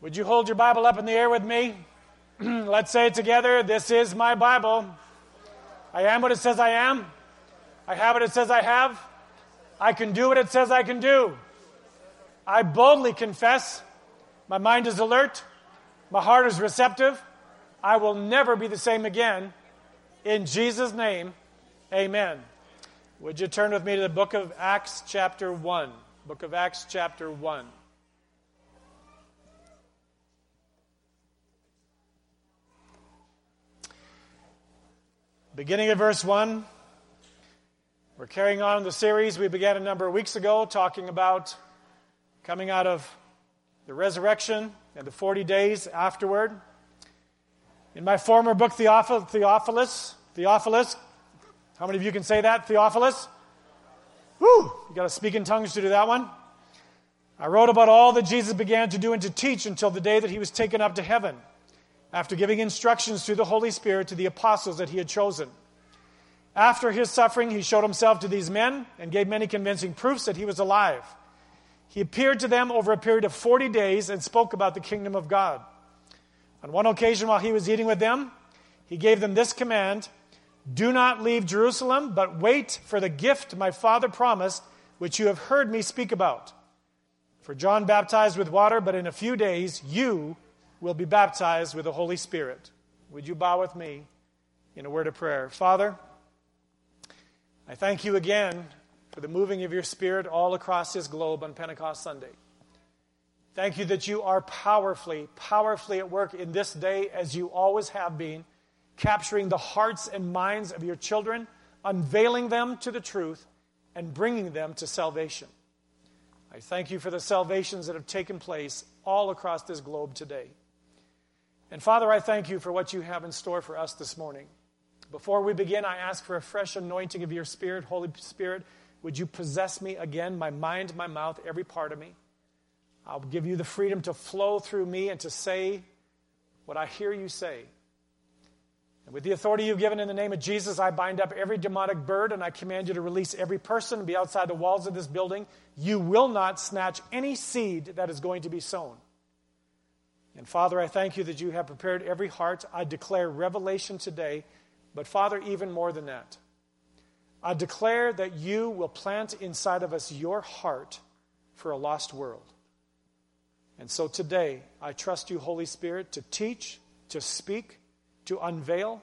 Would you hold your Bible up in the air with me? Let's say it together. This is my Bible. I am what it says I am. I have what it says I have. I can do what it says I can do. I boldly confess. My mind is alert. My heart is receptive. I will never be the same again. In Jesus' name, amen. Would you turn with me to the book of Acts, chapter 1? Book of Acts, chapter 1. Beginning of verse 1, we're carrying on the series we began a number of weeks ago, talking about coming out of the resurrection and the 40 days afterward. In my former book, Theophilus, Theophilus, how many of you can say that? Theophilus? Woo! You got to speak in tongues to do that one. I wrote about all that Jesus began to do and to teach until the day that he was taken up to heaven after giving instructions through the Holy Spirit to the apostles that he had chosen. After his suffering, he showed himself to these men and gave many convincing proofs that he was alive. He appeared to them over a period of 40 days and spoke about the kingdom of God. On one occasion, while he was eating with them, he gave them this command Do not leave Jerusalem, but wait for the gift my Father promised, which you have heard me speak about. For John baptized with water, but in a few days you will be baptized with the Holy Spirit. Would you bow with me in a word of prayer? Father, I thank you again for the moving of your Spirit all across this globe on Pentecost Sunday. Thank you that you are powerfully, powerfully at work in this day as you always have been, capturing the hearts and minds of your children, unveiling them to the truth, and bringing them to salvation. I thank you for the salvations that have taken place all across this globe today. And Father, I thank you for what you have in store for us this morning. Before we begin, I ask for a fresh anointing of your Spirit. Holy Spirit, would you possess me again, my mind, my mouth, every part of me? I'll give you the freedom to flow through me and to say what I hear you say. And with the authority you've given in the name of Jesus, I bind up every demonic bird and I command you to release every person and be outside the walls of this building. You will not snatch any seed that is going to be sown. And Father, I thank you that you have prepared every heart. I declare revelation today, but Father, even more than that, I declare that you will plant inside of us your heart for a lost world. And so today, I trust you, Holy Spirit, to teach, to speak, to unveil.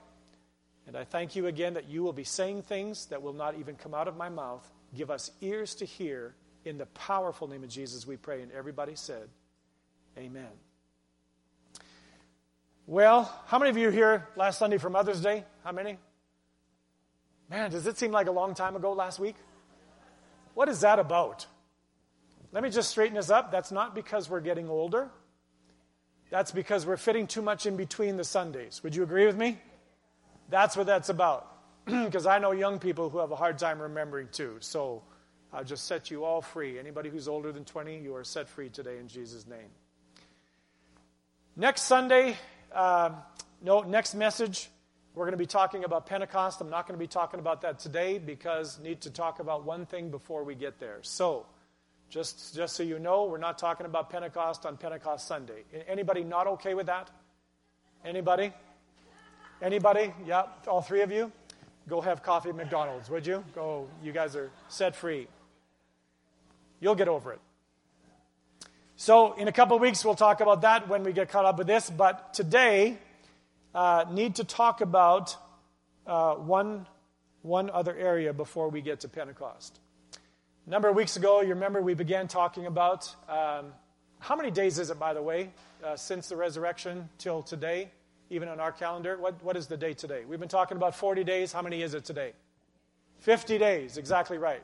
And I thank you again that you will be saying things that will not even come out of my mouth. Give us ears to hear. In the powerful name of Jesus, we pray. And everybody said, Amen. Well, how many of you here last Sunday for Mother's Day? How many? Man, does it seem like a long time ago last week? What is that about? Let me just straighten this up. That's not because we're getting older. That's because we're fitting too much in between the Sundays. Would you agree with me? That's what that's about. Because I know young people who have a hard time remembering too. So I'll just set you all free. Anybody who's older than 20, you are set free today in Jesus' name. Next Sunday, uh, no, next message, we're going to be talking about Pentecost. I'm not going to be talking about that today because need to talk about one thing before we get there. So, just, just so you know, we're not talking about Pentecost on Pentecost Sunday. Anybody not okay with that? Anybody? Anybody? Yeah, all three of you? Go have coffee at McDonald's, would you? Go, you guys are set free. You'll get over it. So, in a couple of weeks, we'll talk about that when we get caught up with this. But today, uh, need to talk about uh, one, one other area before we get to Pentecost. A number of weeks ago, you remember we began talking about um, how many days is it, by the way, uh, since the resurrection till today, even on our calendar? What, what is the day today? We've been talking about 40 days. How many is it today? 50 days, exactly right.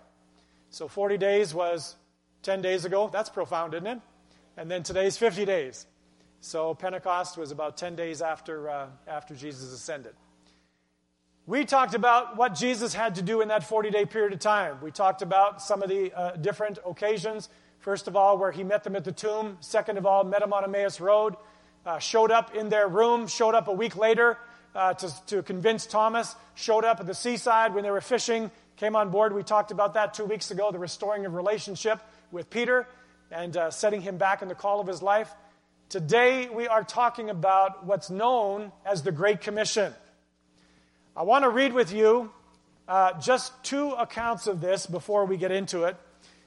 So 40 days was 10 days ago. That's profound, isn't it? And then today's 50 days. So Pentecost was about 10 days after, uh, after Jesus ascended. We talked about what Jesus had to do in that 40 day period of time. We talked about some of the uh, different occasions. First of all, where he met them at the tomb. Second of all, met them on Emmaus Road. Uh, showed up in their room, showed up a week later uh, to, to convince Thomas, showed up at the seaside when they were fishing, came on board. We talked about that two weeks ago, the restoring of relationship with Peter and uh, setting him back in the call of his life. Today we are talking about what's known as the Great Commission. I want to read with you uh, just two accounts of this before we get into it.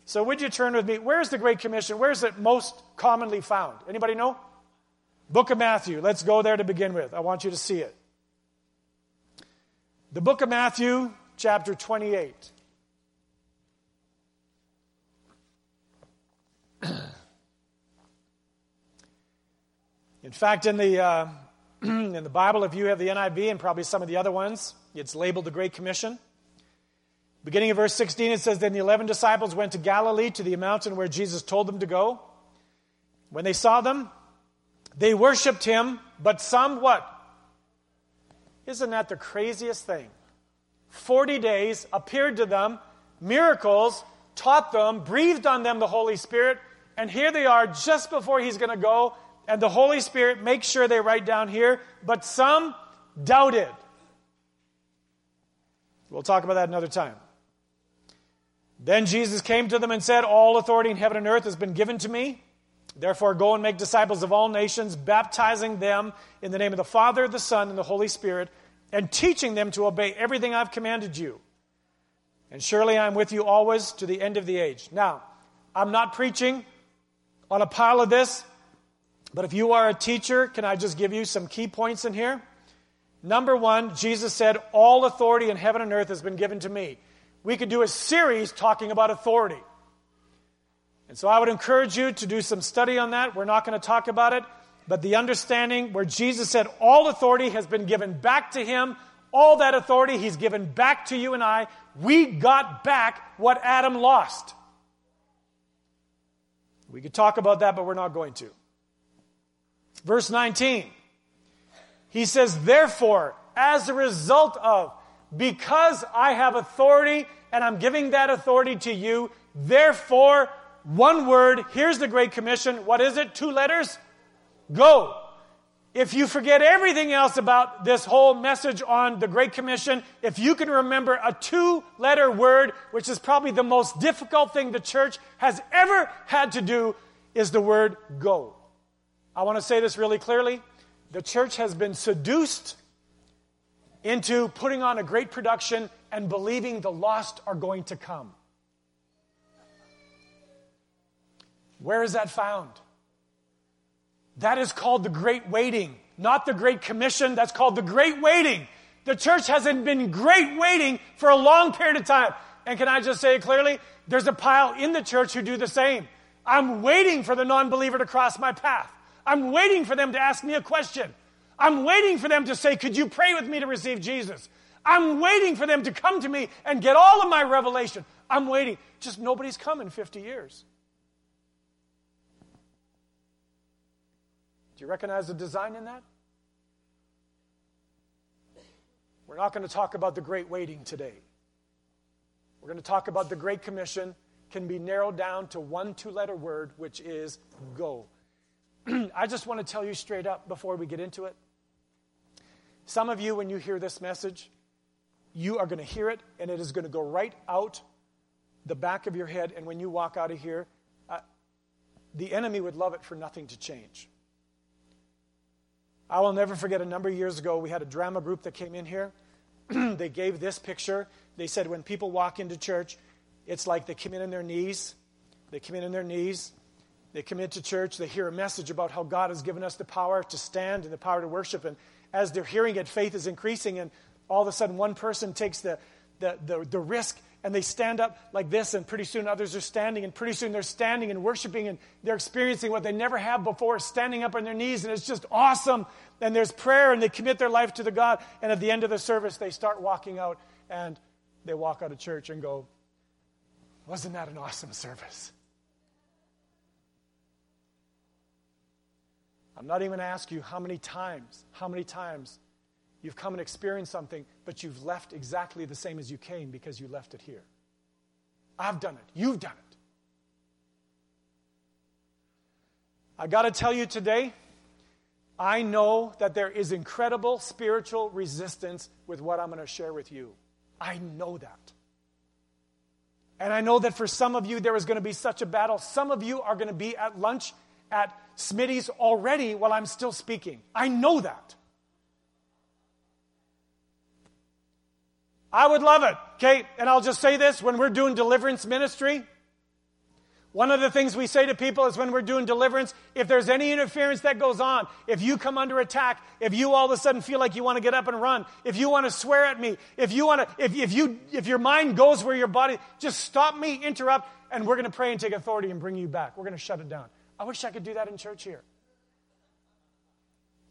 So would you turn with me? Where's the Great Commission? Where's it most commonly found? Anybody know? Book of Matthew. Let's go there to begin with. I want you to see it. The book of Matthew, chapter 28. In fact, in the, uh, in the Bible, if you have the NIV and probably some of the other ones, it's labeled the Great Commission. Beginning of verse 16, it says, Then the eleven disciples went to Galilee to the mountain where Jesus told them to go. When they saw them, they worshiped him, but some what? Isn't that the craziest thing? 40 days, appeared to them, miracles, taught them, breathed on them the Holy Spirit, and here they are just before he's going to go, and the Holy Spirit makes sure they write down here, but some doubted. We'll talk about that another time. Then Jesus came to them and said, All authority in heaven and earth has been given to me. Therefore, go and make disciples of all nations, baptizing them in the name of the Father, the Son, and the Holy Spirit, and teaching them to obey everything I've commanded you. And surely I'm with you always to the end of the age. Now, I'm not preaching on a pile of this but if you are a teacher, can I just give you some key points in here? Number one, Jesus said, All authority in heaven and earth has been given to me. We could do a series talking about authority. And so I would encourage you to do some study on that. We're not going to talk about it. But the understanding where Jesus said, All authority has been given back to him, all that authority he's given back to you and I. We got back what Adam lost. We could talk about that, but we're not going to. Verse 19. He says, Therefore, as a result of, because I have authority and I'm giving that authority to you, therefore, one word, here's the Great Commission. What is it? Two letters? Go. If you forget everything else about this whole message on the Great Commission, if you can remember a two letter word, which is probably the most difficult thing the church has ever had to do, is the word go. I want to say this really clearly. The church has been seduced into putting on a great production and believing the lost are going to come. Where is that found? That is called the Great Waiting, not the Great Commission. That's called the Great Waiting. The church hasn't been great waiting for a long period of time. And can I just say it clearly? There's a pile in the church who do the same. I'm waiting for the non believer to cross my path. I'm waiting for them to ask me a question. I'm waiting for them to say, Could you pray with me to receive Jesus? I'm waiting for them to come to me and get all of my revelation. I'm waiting. Just nobody's come in 50 years. Do you recognize the design in that? We're not going to talk about the great waiting today. We're going to talk about the Great Commission can be narrowed down to one two letter word, which is go. I just want to tell you straight up before we get into it. Some of you, when you hear this message, you are going to hear it and it is going to go right out the back of your head. And when you walk out of here, uh, the enemy would love it for nothing to change. I will never forget a number of years ago, we had a drama group that came in here. they gave this picture. They said when people walk into church, it's like they come in on their knees. They come in on their knees. They come into church, they hear a message about how God has given us the power to stand and the power to worship. And as they're hearing it, faith is increasing. And all of a sudden, one person takes the, the, the, the risk and they stand up like this, and pretty soon others are standing, and pretty soon they're standing and worshiping, and they're experiencing what they never have before, standing up on their knees, and it's just awesome. And there's prayer, and they commit their life to the God, and at the end of the service, they start walking out, and they walk out of church and go, Wasn't that an awesome service? I'm not even going to ask you how many times, how many times you've come and experienced something, but you've left exactly the same as you came because you left it here. I've done it. You've done it. I got to tell you today, I know that there is incredible spiritual resistance with what I'm going to share with you. I know that. And I know that for some of you, there is going to be such a battle. Some of you are going to be at lunch at Smitty's already while I'm still speaking. I know that. I would love it, okay? And I'll just say this when we're doing deliverance ministry, one of the things we say to people is when we're doing deliverance, if there's any interference that goes on, if you come under attack, if you all of a sudden feel like you want to get up and run, if you want to swear at me, if you want to, if, if you, if your mind goes where your body, just stop me, interrupt, and we're going to pray and take authority and bring you back. We're going to shut it down. I wish I could do that in church here.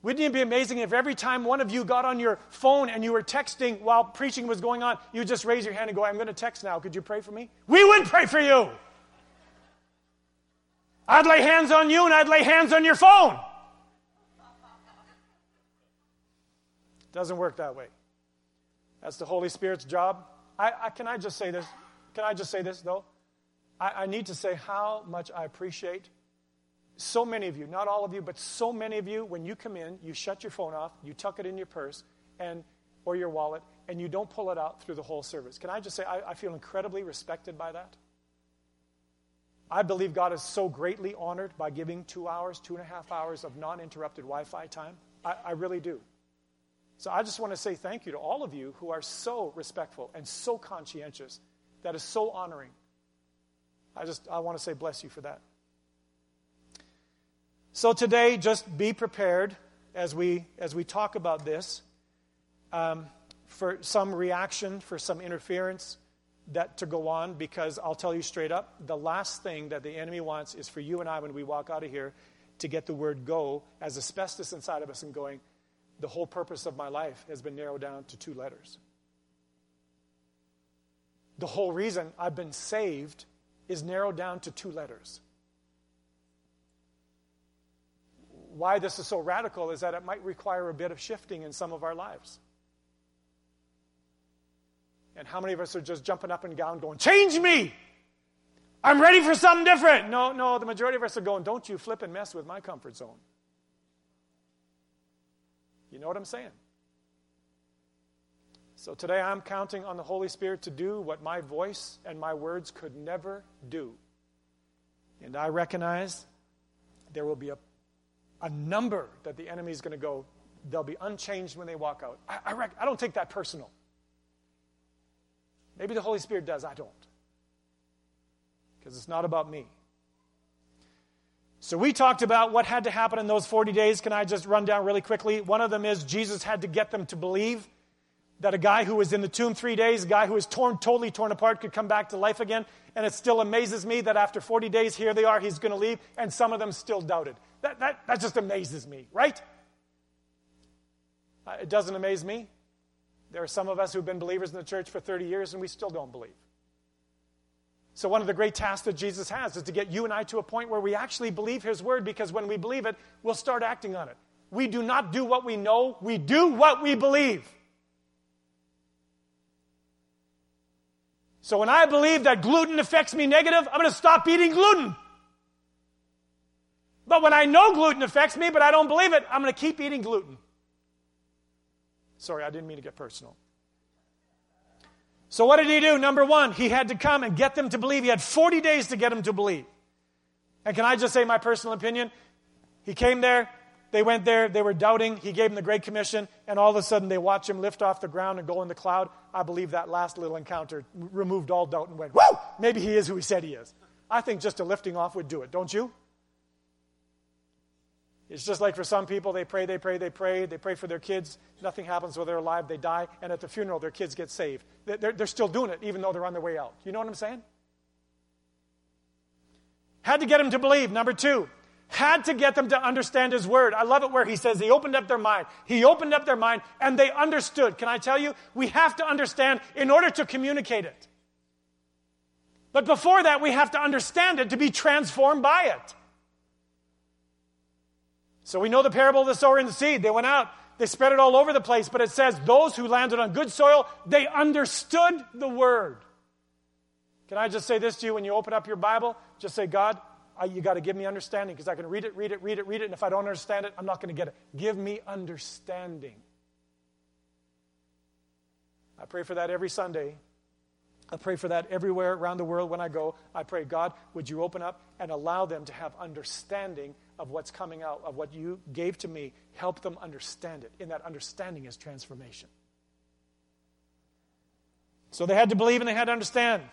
Wouldn't it be amazing if every time one of you got on your phone and you were texting while preaching was going on, you just raise your hand and go, I'm going to text now. Could you pray for me? We would pray for you. I'd lay hands on you and I'd lay hands on your phone. Doesn't work that way. That's the Holy Spirit's job. I, I, can I just say this? Can I just say this, though? I, I need to say how much I appreciate so many of you, not all of you, but so many of you, when you come in, you shut your phone off, you tuck it in your purse and or your wallet, and you don't pull it out through the whole service. Can I just say I, I feel incredibly respected by that? I believe God is so greatly honored by giving two hours, two and a half hours of non interrupted Wi Fi time. I, I, really do. So I just want to say thank you to all of you who are so respectful and so conscientious. That is so honoring. I just I want to say bless you for that. So today, just be prepared as we as we talk about this um, for some reaction, for some interference that to go on because I'll tell you straight up the last thing that the enemy wants is for you and I, when we walk out of here, to get the word go as asbestos inside of us and going, the whole purpose of my life has been narrowed down to two letters. The whole reason I've been saved is narrowed down to two letters. Why this is so radical is that it might require a bit of shifting in some of our lives. And how many of us are just jumping up and down going, Change me! I'm ready for something different. No, no, the majority of us are going, Don't you flip and mess with my comfort zone. You know what I'm saying? So today I'm counting on the Holy Spirit to do what my voice and my words could never do. And I recognize there will be a, a number that the enemy is going to go, they'll be unchanged when they walk out. I, I, rec- I don't take that personal. Maybe the Holy Spirit does, I don't. Because it's not about me. So we talked about what had to happen in those 40 days. Can I just run down really quickly? One of them is Jesus had to get them to believe that a guy who was in the tomb three days, a guy who was torn, totally torn apart, could come back to life again. And it still amazes me that after 40 days, here they are, he's going to leave, and some of them still doubted. That, that, that just amazes me, right? Uh, it doesn't amaze me. There are some of us who've been believers in the church for 30 years and we still don't believe. So, one of the great tasks that Jesus has is to get you and I to a point where we actually believe His word because when we believe it, we'll start acting on it. We do not do what we know, we do what we believe. So, when I believe that gluten affects me negative, I'm going to stop eating gluten. But when I know gluten affects me, but I don't believe it, I'm going to keep eating gluten. Sorry, I didn't mean to get personal. So, what did he do? Number one, he had to come and get them to believe. He had 40 days to get them to believe. And can I just say my personal opinion? He came there, they went there, they were doubting. He gave them the Great Commission, and all of a sudden they watch him lift off the ground and go in the cloud. I believe that last little encounter removed all doubt and went, Whoa! Maybe he is who he said he is. I think just a lifting off would do it, don't you? It's just like for some people, they pray, they pray, they pray, they pray for their kids. Nothing happens while they're alive, they die, and at the funeral, their kids get saved. They're, they're still doing it, even though they're on their way out. You know what I'm saying? Had to get them to believe. Number two, had to get them to understand his word. I love it where he says he opened up their mind. He opened up their mind and they understood. Can I tell you? We have to understand in order to communicate it. But before that, we have to understand it to be transformed by it. So we know the parable of the sower and the seed. They went out, they spread it all over the place, but it says those who landed on good soil, they understood the word. Can I just say this to you when you open up your Bible? Just say, God, I, you got to give me understanding because I can read it, read it, read it, read it, and if I don't understand it, I'm not going to get it. Give me understanding. I pray for that every Sunday. I pray for that everywhere around the world when I go. I pray, God, would you open up and allow them to have understanding of what's coming out, of what you gave to me. Help them understand it. In that understanding is transformation. So they had to believe and they had to understand.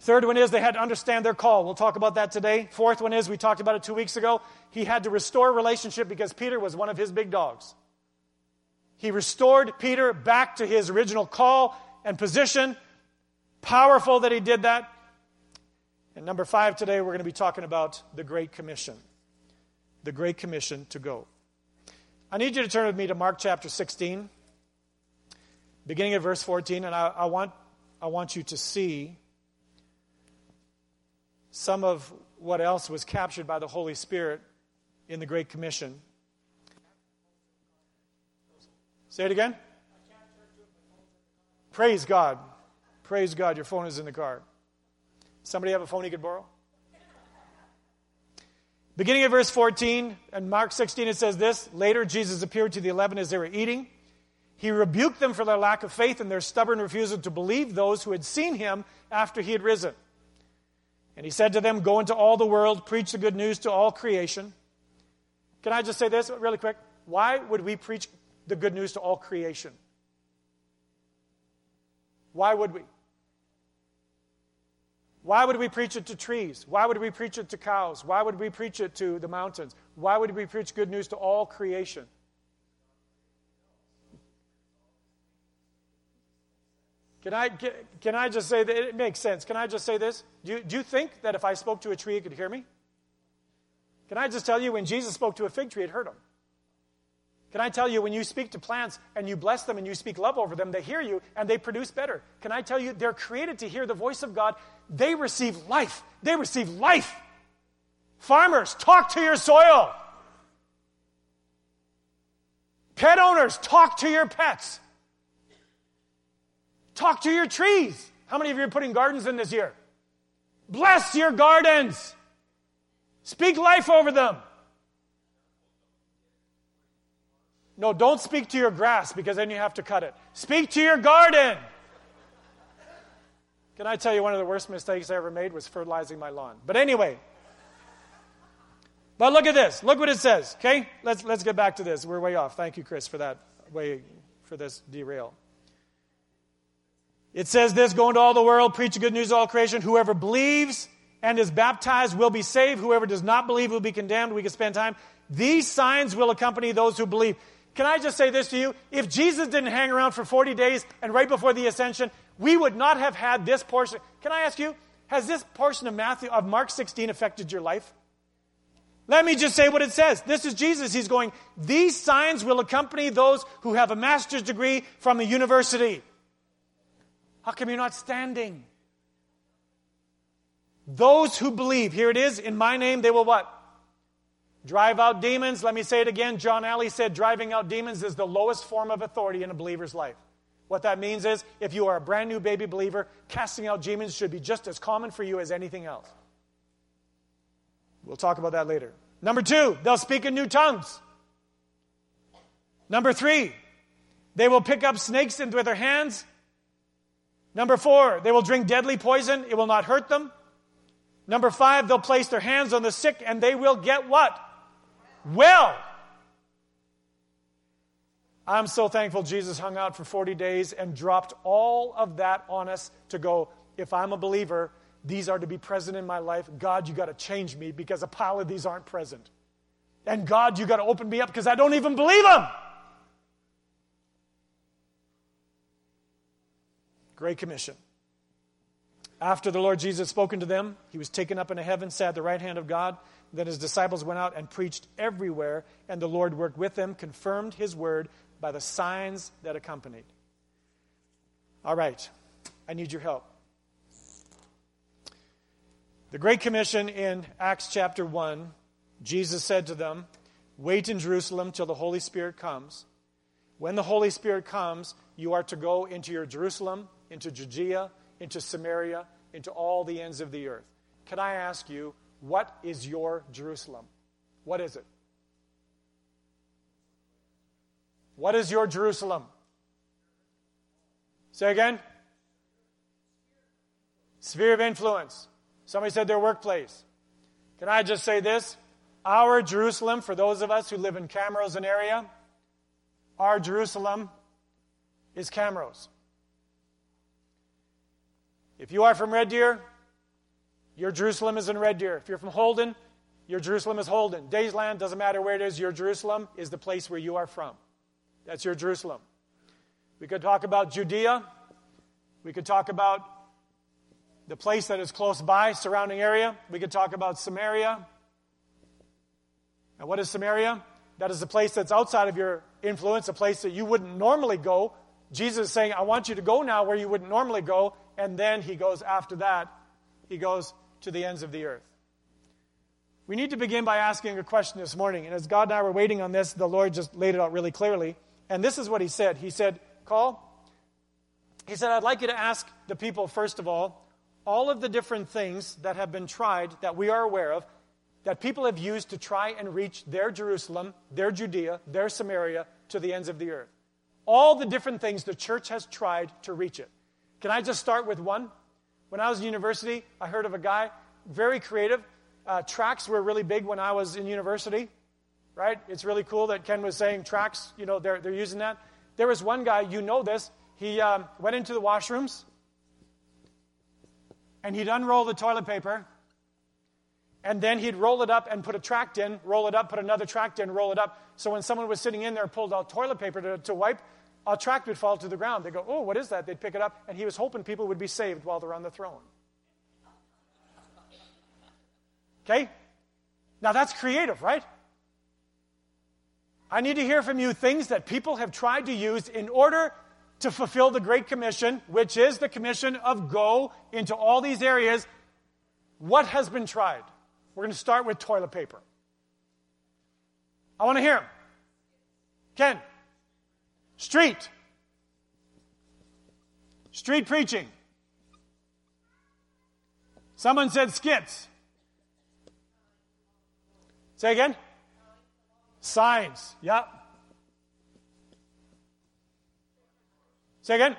Third one is they had to understand their call. We'll talk about that today. Fourth one is we talked about it two weeks ago. He had to restore relationship because Peter was one of his big dogs. He restored Peter back to his original call and position. Powerful that he did that. And number five, today we're going to be talking about the Great Commission. The Great Commission to go. I need you to turn with me to Mark chapter 16, beginning at verse 14, and I, I want, I want you to see some of what else was captured by the Holy Spirit in the Great Commission. Say it again. Praise God. Praise God, your phone is in the car. Somebody have a phone you could borrow? Beginning of verse 14 and Mark 16, it says this Later, Jesus appeared to the eleven as they were eating. He rebuked them for their lack of faith and their stubborn refusal to believe those who had seen him after he had risen. And he said to them, Go into all the world, preach the good news to all creation. Can I just say this really quick? Why would we preach the good news to all creation? Why would we? Why would we preach it to trees? Why would we preach it to cows? Why would we preach it to the mountains? Why would we preach good news to all creation? Can I, can I just say that it makes sense? Can I just say this? Do you, do you think that if I spoke to a tree, it could hear me? Can I just tell you, when Jesus spoke to a fig tree, it hurt him? Can I tell you, when you speak to plants and you bless them and you speak love over them, they hear you and they produce better? Can I tell you, they're created to hear the voice of God. They receive life. They receive life. Farmers, talk to your soil. Pet owners, talk to your pets. Talk to your trees. How many of you are putting gardens in this year? Bless your gardens. Speak life over them. No, don't speak to your grass because then you have to cut it. Speak to your garden. Can I tell you one of the worst mistakes I ever made was fertilizing my lawn? But anyway. But look at this. Look what it says. Okay? Let's let's get back to this. We're way off. Thank you, Chris, for that way for this derail. It says this go into all the world, preach the good news to all creation. Whoever believes and is baptized will be saved. Whoever does not believe will be condemned. We can spend time. These signs will accompany those who believe. Can I just say this to you? If Jesus didn't hang around for 40 days and right before the ascension, we would not have had this portion. Can I ask you, has this portion of Matthew of Mark 16 affected your life? Let me just say what it says. This is Jesus. He's going, These signs will accompany those who have a master's degree from a university. How come you're not standing? Those who believe, here it is, in my name, they will what? Drive out demons. Let me say it again. John Alley said driving out demons is the lowest form of authority in a believer's life. What that means is if you are a brand new baby believer, casting out demons should be just as common for you as anything else. We'll talk about that later. Number two, they'll speak in new tongues. Number three, they will pick up snakes into their hands. Number four, they will drink deadly poison. It will not hurt them. Number five, they'll place their hands on the sick and they will get what? well. I'm so thankful Jesus hung out for 40 days and dropped all of that on us to go, if I'm a believer, these are to be present in my life. God, you got to change me because a pile of these aren't present. And God, you got to open me up because I don't even believe them. Great Commission. After the Lord Jesus had spoken to them, he was taken up into heaven, sat at the right hand of God. Then his disciples went out and preached everywhere, and the Lord worked with them, confirmed his word by the signs that accompanied. All right, I need your help. The Great Commission in Acts chapter 1, Jesus said to them, Wait in Jerusalem till the Holy Spirit comes. When the Holy Spirit comes, you are to go into your Jerusalem, into Judea, into Samaria, into all the ends of the earth. Can I ask you, what is your Jerusalem? What is it? What is your Jerusalem? Say again. sphere of influence. Somebody said their workplace. Can I just say this? Our Jerusalem, for those of us who live in Camrose and area, our Jerusalem is Camrose. If you are from Red Deer, your Jerusalem is in Red Deer. If you're from Holden, your Jerusalem is Holden. Daysland, doesn't matter where it is, your Jerusalem is the place where you are from. That's your Jerusalem. We could talk about Judea. We could talk about the place that is close by, surrounding area. We could talk about Samaria. And what is Samaria? That is the place that's outside of your influence, a place that you wouldn't normally go. Jesus is saying, I want you to go now where you wouldn't normally go. And then he goes after that, he goes to the ends of the earth. We need to begin by asking a question this morning. And as God and I were waiting on this, the Lord just laid it out really clearly. And this is what he said He said, Call, he said, I'd like you to ask the people, first of all, all of the different things that have been tried that we are aware of that people have used to try and reach their Jerusalem, their Judea, their Samaria to the ends of the earth. All the different things the church has tried to reach it. Can I just start with one? When I was in university, I heard of a guy, very creative. Uh, tracks were really big when I was in university, right? It's really cool that Ken was saying tracks, you know, they're, they're using that. There was one guy, you know this, he um, went into the washrooms and he'd unroll the toilet paper, and then he'd roll it up and put a tract in, roll it up, put another tract in, roll it up. So when someone was sitting in there, pulled out toilet paper to, to wipe, a tract would fall to the ground. They'd go, Oh, what is that? They'd pick it up, and he was hoping people would be saved while they're on the throne. Okay? Now that's creative, right? I need to hear from you things that people have tried to use in order to fulfill the Great Commission, which is the commission of go into all these areas. What has been tried? We're going to start with toilet paper. I want to hear them. Ken. Street. Street preaching. Someone said skits. Say again? Signs. Yep. Say again.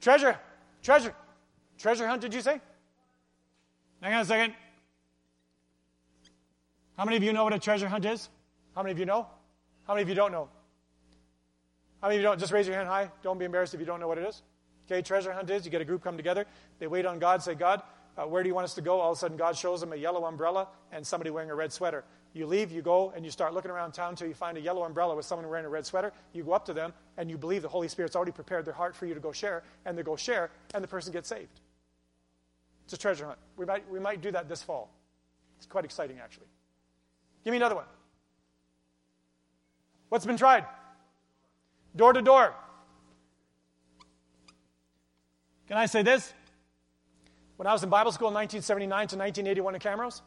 Treasure. Treasure. Treasure hunt, did you say? Hang on a second. How many of you know what a treasure hunt is? How many of you know? How many of you don't know? Many of you don't? Just raise your hand high. Don't be embarrassed if you don't know what it is. Okay, treasure hunt is you get a group come together. They wait on God, say, God, uh, where do you want us to go? All of a sudden, God shows them a yellow umbrella and somebody wearing a red sweater. You leave, you go, and you start looking around town until you find a yellow umbrella with someone wearing a red sweater. You go up to them, and you believe the Holy Spirit's already prepared their heart for you to go share, and they go share, and the person gets saved. It's a treasure hunt. We might, we might do that this fall. It's quite exciting, actually. Give me another one. What's been tried? Door to door. Can I say this? When I was in Bible school in 1979 to 1981 in Camrose,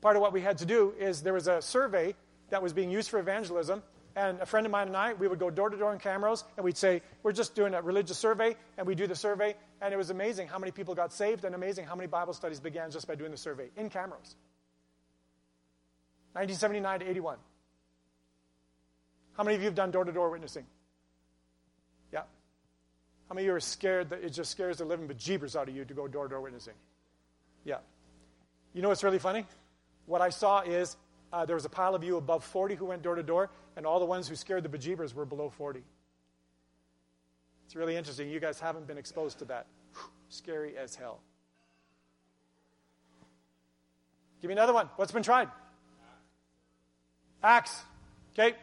part of what we had to do is there was a survey that was being used for evangelism. And a friend of mine and I, we would go door to door in Camrose, and we'd say, We're just doing a religious survey. And we do the survey. And it was amazing how many people got saved and amazing how many Bible studies began just by doing the survey in Camrose. 1979 to 81. How many of you have done door to door witnessing? How many of you are scared that it just scares the living bejeebers out of you to go door to door witnessing? Yeah. You know what's really funny? what I saw is uh, there was a pile of you above 40 who went door to door, and all the ones who scared the bejeebers were below 40. It's really interesting. You guys haven't been exposed to that. Whew, scary as hell. Give me another one. What's been tried? Acts. Okay.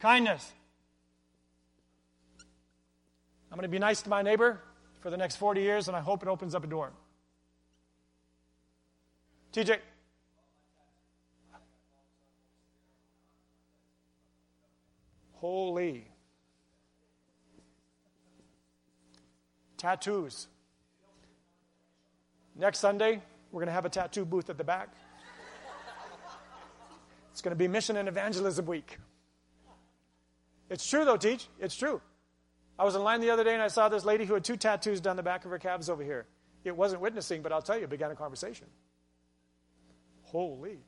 Kindness. I'm going to be nice to my neighbor for the next 40 years, and I hope it opens up a door. TJ. Holy. Tattoos. Next Sunday, we're going to have a tattoo booth at the back. It's going to be Mission and Evangelism Week. It's true, though, Teach. It's true. I was in line the other day and I saw this lady who had two tattoos down the back of her calves over here. It wasn't witnessing, but I'll tell you, it began a conversation. Holy.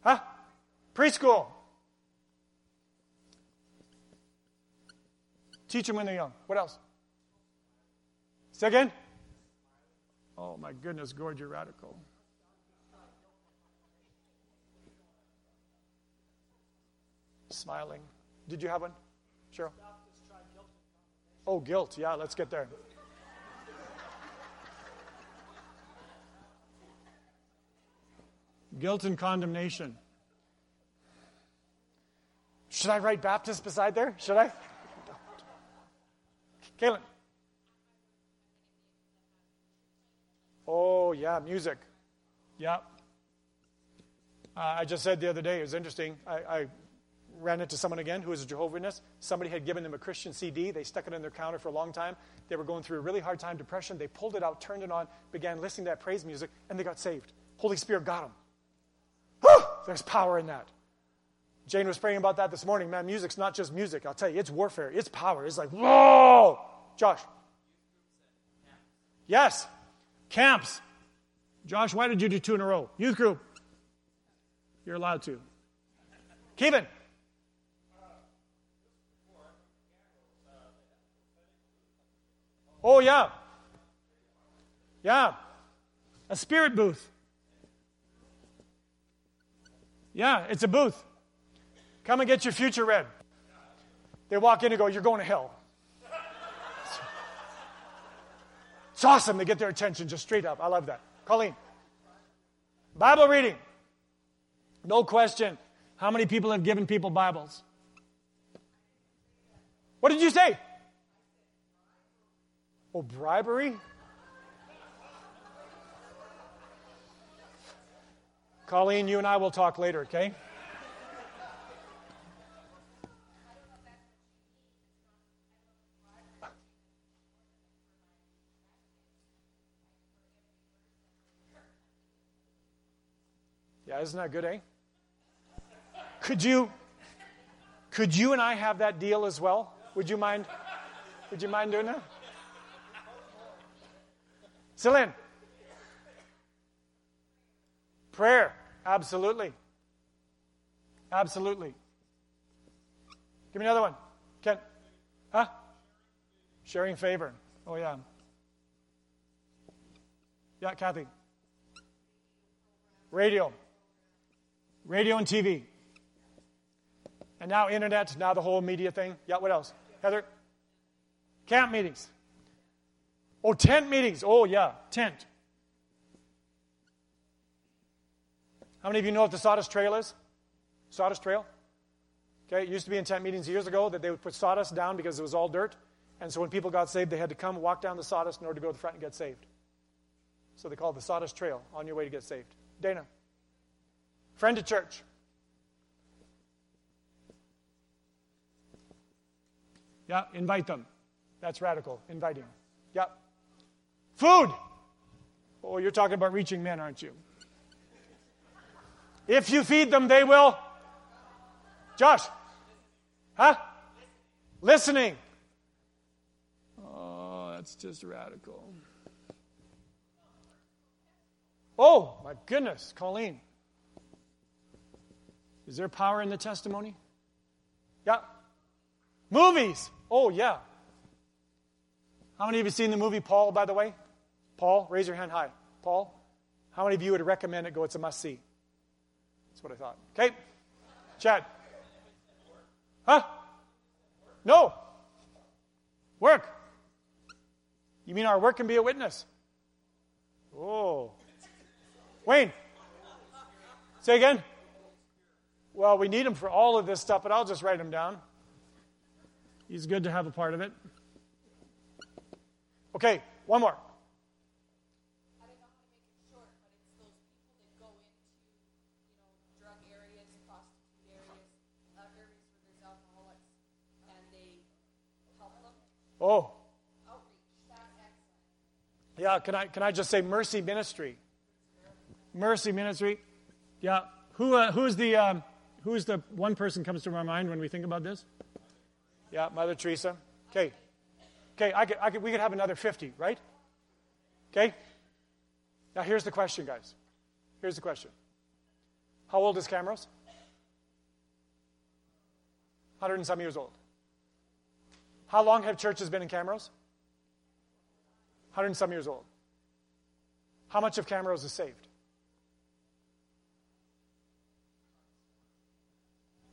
Huh? Preschool. Teach them when they're young. What else? Again? Oh my goodness, Gord, you're radical. Smiling. Did you have one? Cheryl? Oh, guilt. Yeah, let's get there. guilt and condemnation. Should I write Baptist beside there? Should I? Kaylin. Oh, yeah, music. Yeah. Uh, I just said the other day, it was interesting. I, I ran into someone again who was a Jehovah's Witness. Somebody had given them a Christian CD. They stuck it in their counter for a long time. They were going through a really hard time, depression. They pulled it out, turned it on, began listening to that praise music, and they got saved. Holy Spirit got them. Whew! There's power in that. Jane was praying about that this morning. Man, music's not just music. I'll tell you, it's warfare. It's power. It's like, whoa! Josh. Yes. Camps. Josh, why did you do two in a row? Youth group. You're allowed to. Kevin. Oh, yeah. Yeah. A spirit booth. Yeah, it's a booth. Come and get your future read. They walk in and go, You're going to hell. It's awesome. They get their attention just straight up. I love that. Colleen. Bible reading. No question. How many people have given people Bibles? What did you say? Oh, bribery? Colleen, you and I will talk later, okay? Yeah, isn't that good, eh? Could you could you and I have that deal as well? Would you mind would you mind doing that? Celine. Prayer, absolutely. Absolutely. Give me another one. Ken. Huh? Sharing favor. Oh, yeah. Yeah, Kathy. Radio. Radio and TV. And now internet, now the whole media thing. Yeah, what else? Heather? Camp meetings. Oh, tent meetings. Oh, yeah, tent. How many of you know what the sawdust trail is? Sawdust trail? Okay, it used to be in tent meetings years ago that they would put sawdust down because it was all dirt. And so when people got saved, they had to come walk down the sawdust in order to go to the front and get saved. So they call it the sawdust trail on your way to get saved. Dana. Friend to church. Yeah, invite them. That's radical, inviting. Yeah. Food. Oh, you're talking about reaching men, aren't you? If you feed them, they will. Josh. Huh? Listening. Oh, that's just radical. Oh, my goodness, Colleen. Is there power in the testimony? Yeah. Movies. Oh, yeah. How many of you seen the movie Paul, by the way? Paul, raise your hand high. Paul, how many of you would recommend it go? It's a must see. That's what I thought. Okay? Chad. Huh? No. Work. You mean our work can be a witness? Oh. Wayne. Say again. Well, we need him for all of this stuff, but I'll just write him down. He's good to have a part of it. Okay, one more. Oh. Yeah, can I, can I just say mercy ministry? Mercy ministry. Yeah. Who, uh, who's, the, um, who's the one person comes to my mind when we think about this? Yeah, Mother Teresa. Okay. Okay, I could, I could, we could have another 50, right? Okay? Now, here's the question, guys. Here's the question How old is Camrose? 100 and some years old. How long have churches been in Camrose? 100 and some years old. How much of Camrose is saved?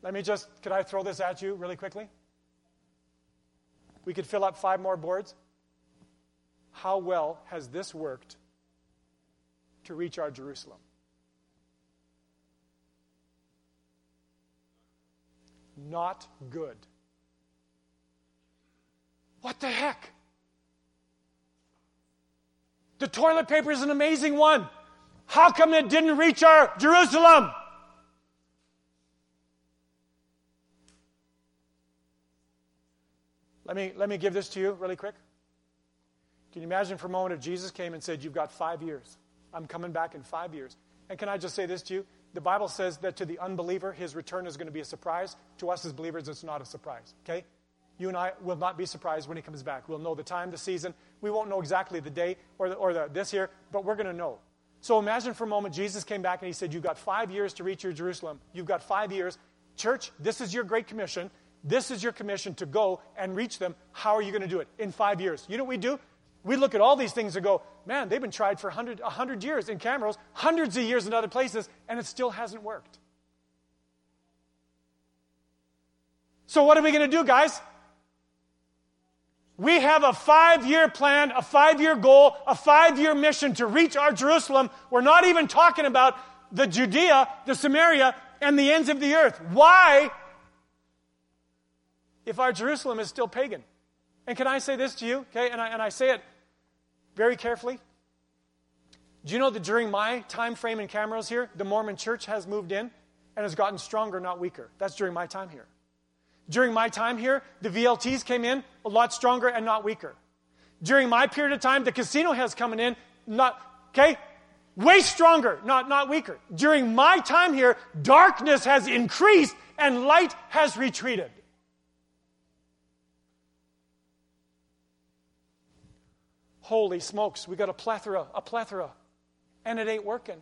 Let me just, could I throw this at you really quickly? We could fill up five more boards. How well has this worked to reach our Jerusalem? Not good. What the heck? The toilet paper is an amazing one. How come it didn't reach our Jerusalem? Let me, let me give this to you really quick. Can you imagine for a moment if Jesus came and said, You've got five years? I'm coming back in five years. And can I just say this to you? The Bible says that to the unbeliever, his return is going to be a surprise. To us as believers, it's not a surprise. Okay? You and I will not be surprised when he comes back. We'll know the time, the season. We won't know exactly the day or, the, or the, this year, but we're going to know. So imagine for a moment Jesus came back and he said, You've got five years to reach your Jerusalem. You've got five years. Church, this is your great commission. This is your commission to go and reach them. How are you going to do it? In five years. You know what we do? We look at all these things and go, man, they've been tried for 100, 100 years in Camrose, hundreds of years in other places, and it still hasn't worked. So, what are we going to do, guys? We have a five year plan, a five year goal, a five year mission to reach our Jerusalem. We're not even talking about the Judea, the Samaria, and the ends of the earth. Why? If our Jerusalem is still pagan. And can I say this to you? Okay, and I, and I say it very carefully. Do you know that during my time frame in Camrose here, the Mormon church has moved in and has gotten stronger, not weaker? That's during my time here. During my time here, the VLTs came in a lot stronger and not weaker. During my period of time, the casino has come in, not, okay, way stronger, not, not weaker. During my time here, darkness has increased and light has retreated. Holy smokes, we got a plethora, a plethora, and it ain't working.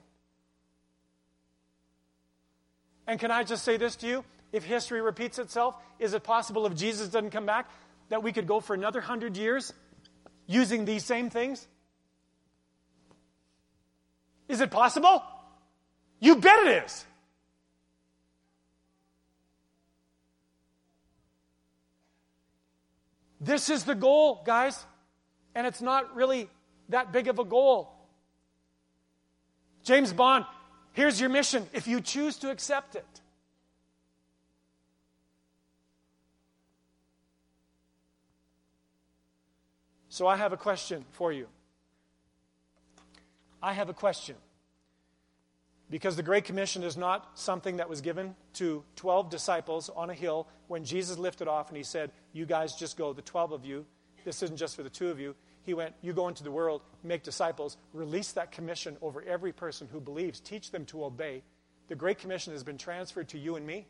And can I just say this to you? If history repeats itself, is it possible if Jesus doesn't come back that we could go for another hundred years using these same things? Is it possible? You bet it is. This is the goal, guys. And it's not really that big of a goal. James Bond, here's your mission if you choose to accept it. So I have a question for you. I have a question. Because the Great Commission is not something that was given to 12 disciples on a hill when Jesus lifted off and he said, You guys just go, the 12 of you, this isn't just for the two of you. He went, You go into the world, make disciples, release that commission over every person who believes, teach them to obey. The Great Commission has been transferred to you and me.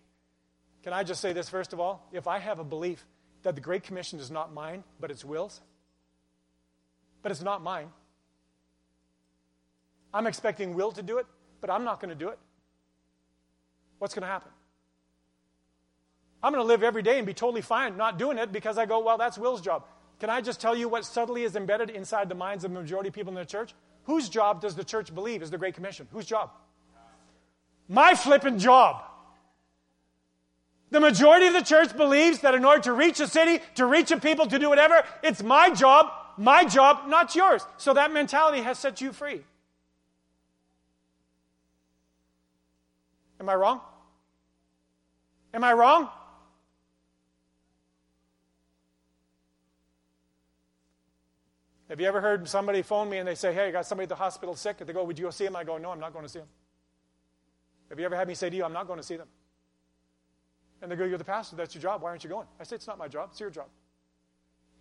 Can I just say this first of all? If I have a belief that the Great Commission is not mine, but it's Will's, but it's not mine, I'm expecting Will to do it, but I'm not going to do it. What's going to happen? I'm going to live every day and be totally fine not doing it because I go, well, that's Will's job. Can I just tell you what subtly is embedded inside the minds of the majority of people in the church? Whose job does the church believe is the Great Commission? Whose job? My flipping job. The majority of the church believes that in order to reach a city, to reach a people, to do whatever, it's my job, my job, not yours. So that mentality has set you free. Am I wrong? Am I wrong? Have you ever heard somebody phone me and they say, Hey, I got somebody at the hospital sick? And they go, Would you go see him? I go, No, I'm not going to see him. Have you ever had me say to you, I'm not going to see them? And they go, You're the pastor. That's your job. Why aren't you going? I say, It's not my job. It's your job.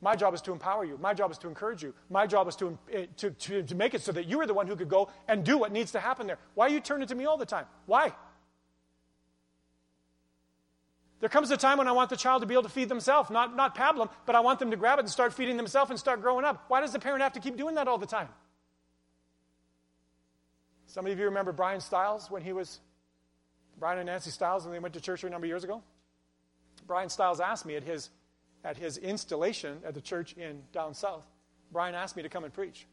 My job is to empower you. My job is to encourage you. My job is to, eh, to, to, to make it so that you are the one who could go and do what needs to happen there. Why are you turning to me all the time? Why? There comes a time when I want the child to be able to feed themselves, not, not pablum, but I want them to grab it and start feeding themselves and start growing up. Why does the parent have to keep doing that all the time? Some of you remember Brian Stiles when he was, Brian and Nancy Stiles, when they went to church a number of years ago? Brian Stiles asked me at his, at his installation at the church in down south, Brian asked me to come and preach.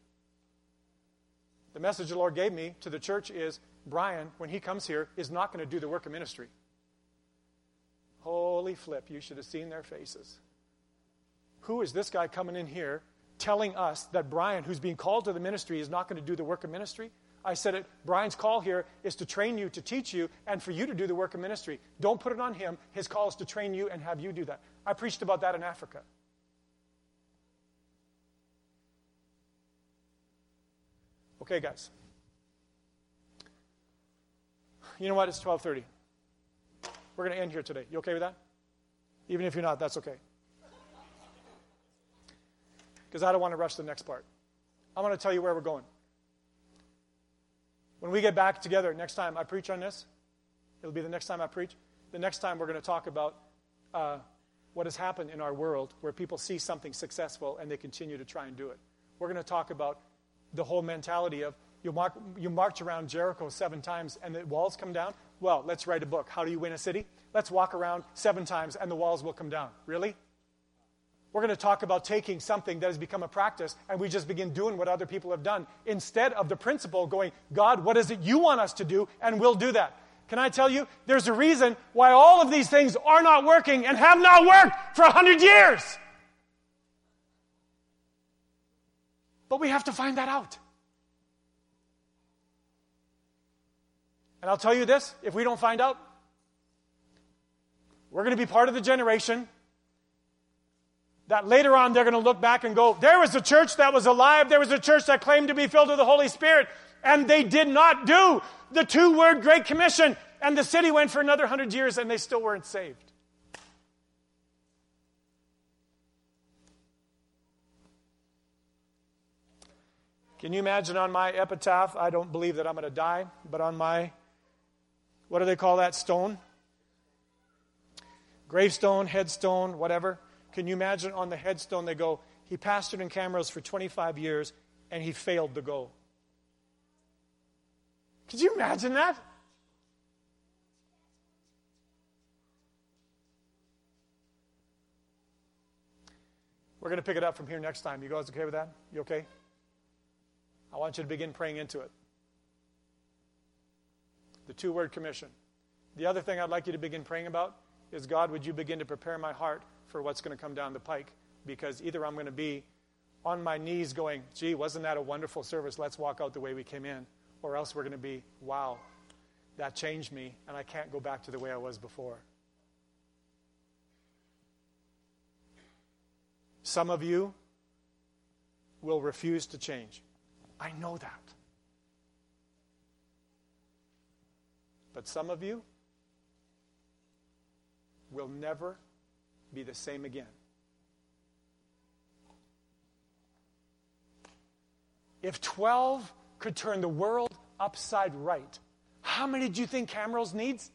The message the Lord gave me to the church is Brian, when he comes here, is not going to do the work of ministry. Holy flip, you should have seen their faces. Who is this guy coming in here telling us that Brian, who's being called to the ministry, is not going to do the work of ministry? I said it, Brian's call here is to train you, to teach you, and for you to do the work of ministry. Don't put it on him. His call is to train you and have you do that. I preached about that in Africa. Okay, guys. You know what? It's 12:30. We're going to end here today. You okay with that? Even if you're not, that's okay. Because I don't want to rush the next part. I want to tell you where we're going. When we get back together next time I preach on this, it'll be the next time I preach. The next time we're going to talk about uh, what has happened in our world where people see something successful and they continue to try and do it. We're going to talk about the whole mentality of you, mark, you march around Jericho seven times and the walls come down. Well, let's write a book. How do you win a city? Let's walk around seven times and the walls will come down. Really? We're going to talk about taking something that has become a practice and we just begin doing what other people have done instead of the principle going, God, what is it you want us to do? And we'll do that. Can I tell you, there's a reason why all of these things are not working and have not worked for a hundred years. But we have to find that out. And I'll tell you this if we don't find out, we're going to be part of the generation that later on they're going to look back and go, there was a church that was alive, there was a church that claimed to be filled with the Holy Spirit, and they did not do the two word Great Commission, and the city went for another hundred years and they still weren't saved. Can you imagine on my epitaph? I don't believe that I'm going to die, but on my, what do they call that stone? Gravestone, headstone, whatever. Can you imagine on the headstone they go, he pastored in Camrose for 25 years and he failed the goal. Could you imagine that? We're going to pick it up from here next time. You guys okay with that? You okay? I want you to begin praying into it. The two word commission. The other thing I'd like you to begin praying about is God, would you begin to prepare my heart for what's going to come down the pike because either I'm going to be on my knees going, gee, wasn't that a wonderful service? Let's walk out the way we came in. Or else we're going to be, wow, that changed me and I can't go back to the way I was before. Some of you will refuse to change. I know that. But some of you will never be the same again. If 12 could turn the world upside right, how many do you think Camrose needs?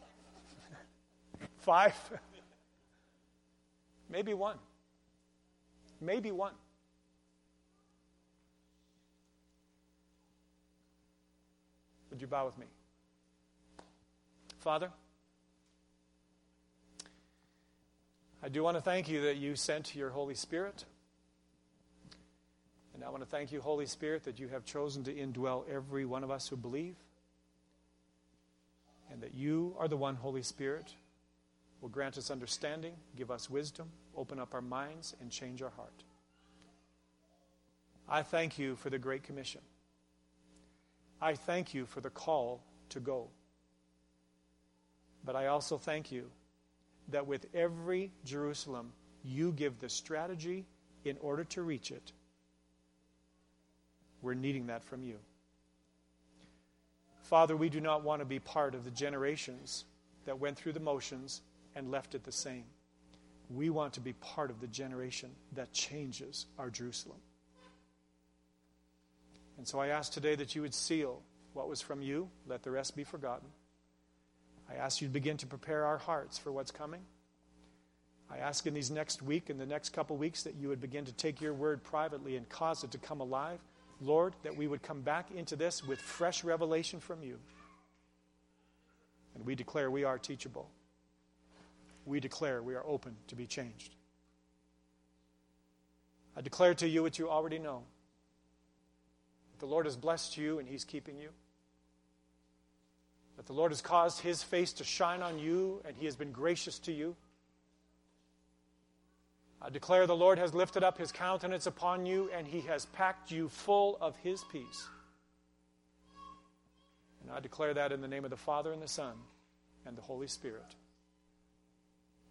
Five? Maybe one. Maybe one. Would you bow with me? Father, I do want to thank you that you sent your Holy Spirit. And I want to thank you, Holy Spirit, that you have chosen to indwell every one of us who believe. And that you are the one, Holy Spirit, will grant us understanding, give us wisdom, open up our minds, and change our heart. I thank you for the Great Commission. I thank you for the call to go. But I also thank you that with every Jerusalem, you give the strategy in order to reach it. We're needing that from you. Father, we do not want to be part of the generations that went through the motions and left it the same. We want to be part of the generation that changes our Jerusalem. And so I ask today that you would seal what was from you, let the rest be forgotten. I ask you to begin to prepare our hearts for what's coming. I ask in these next week and the next couple weeks that you would begin to take your word privately and cause it to come alive. Lord, that we would come back into this with fresh revelation from you. And we declare we are teachable. We declare we are open to be changed. I declare to you what you already know. That the Lord has blessed you and He's keeping you. That the Lord has caused His face to shine on you and He has been gracious to you. I declare the Lord has lifted up His countenance upon you and He has packed you full of His peace. And I declare that in the name of the Father and the Son and the Holy Spirit.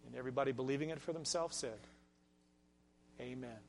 And everybody believing it for themselves said, Amen.